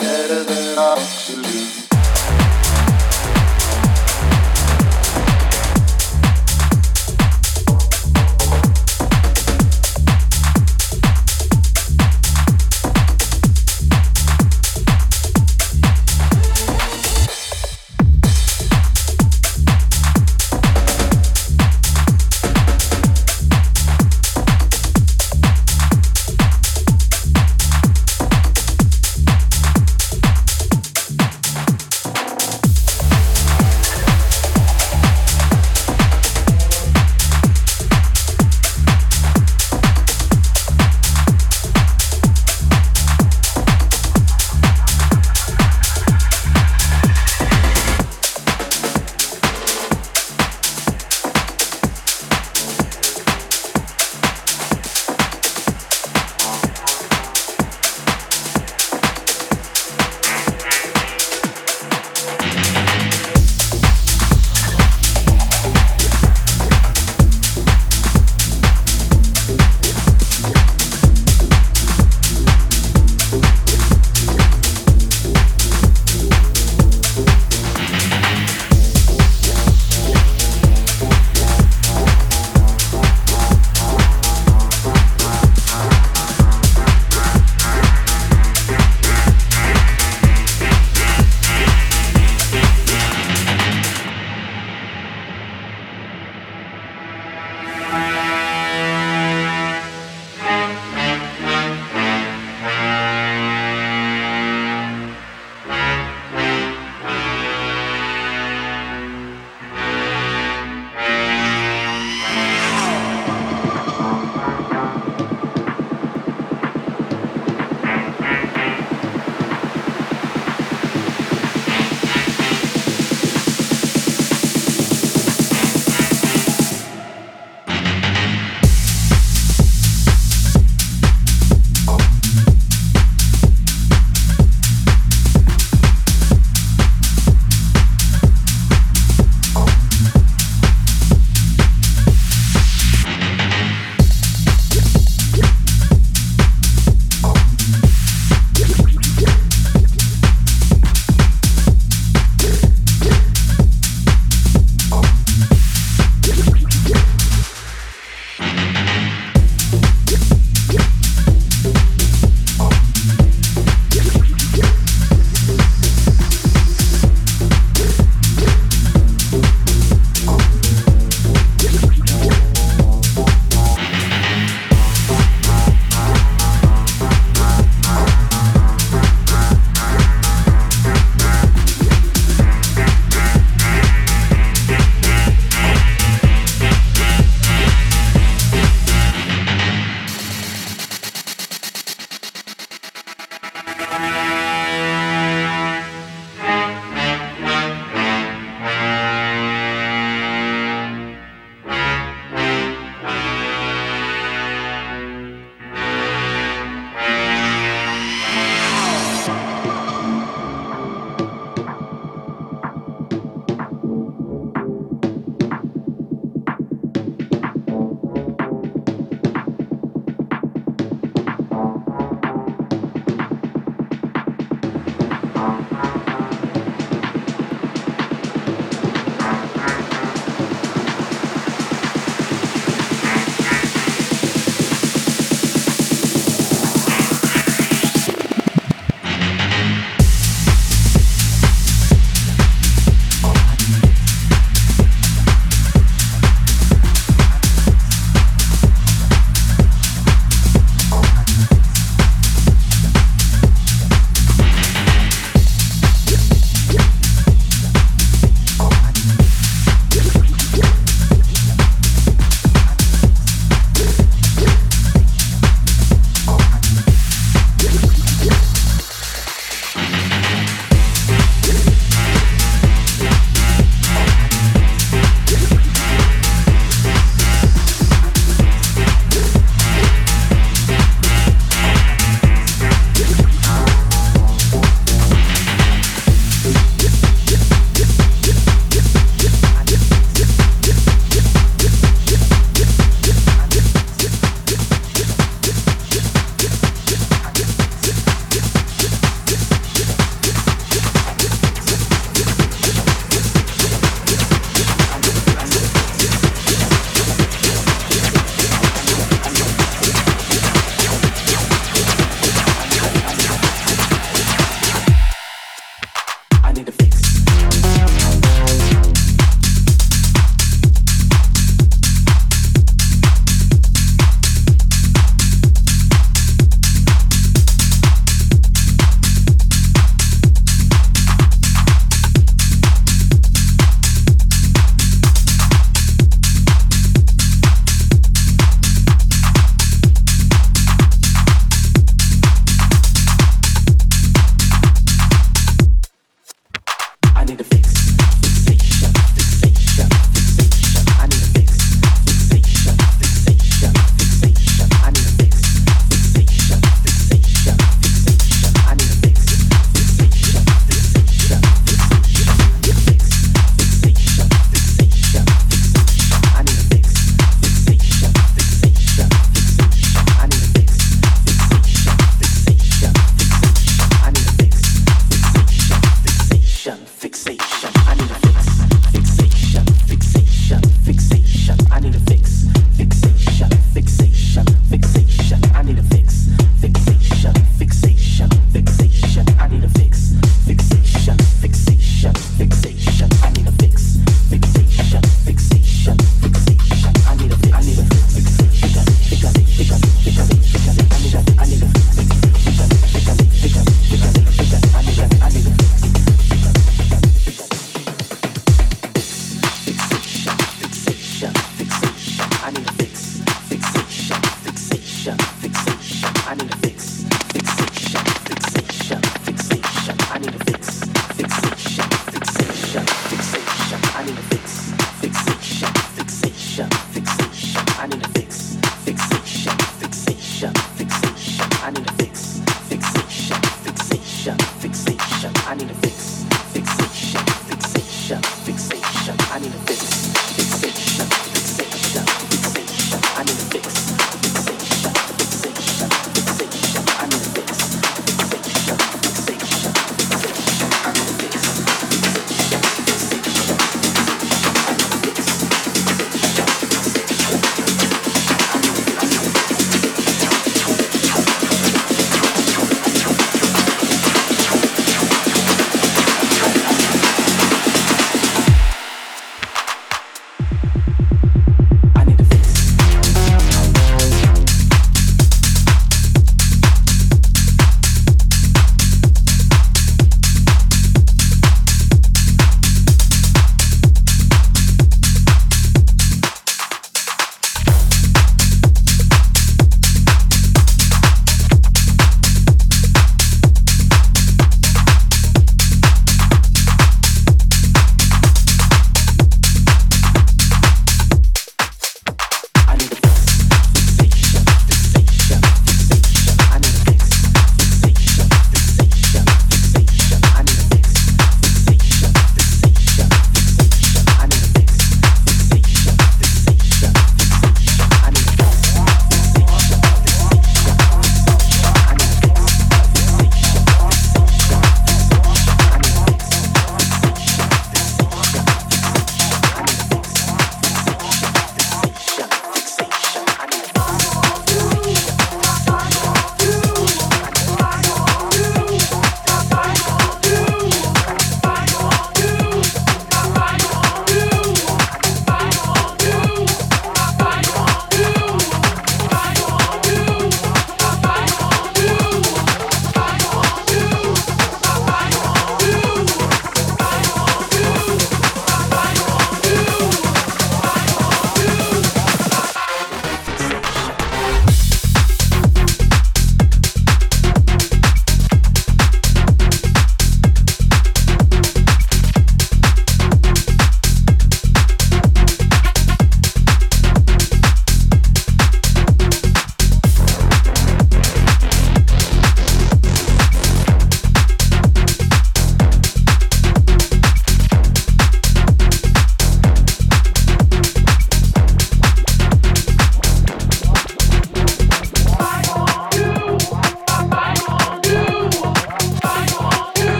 Better than us.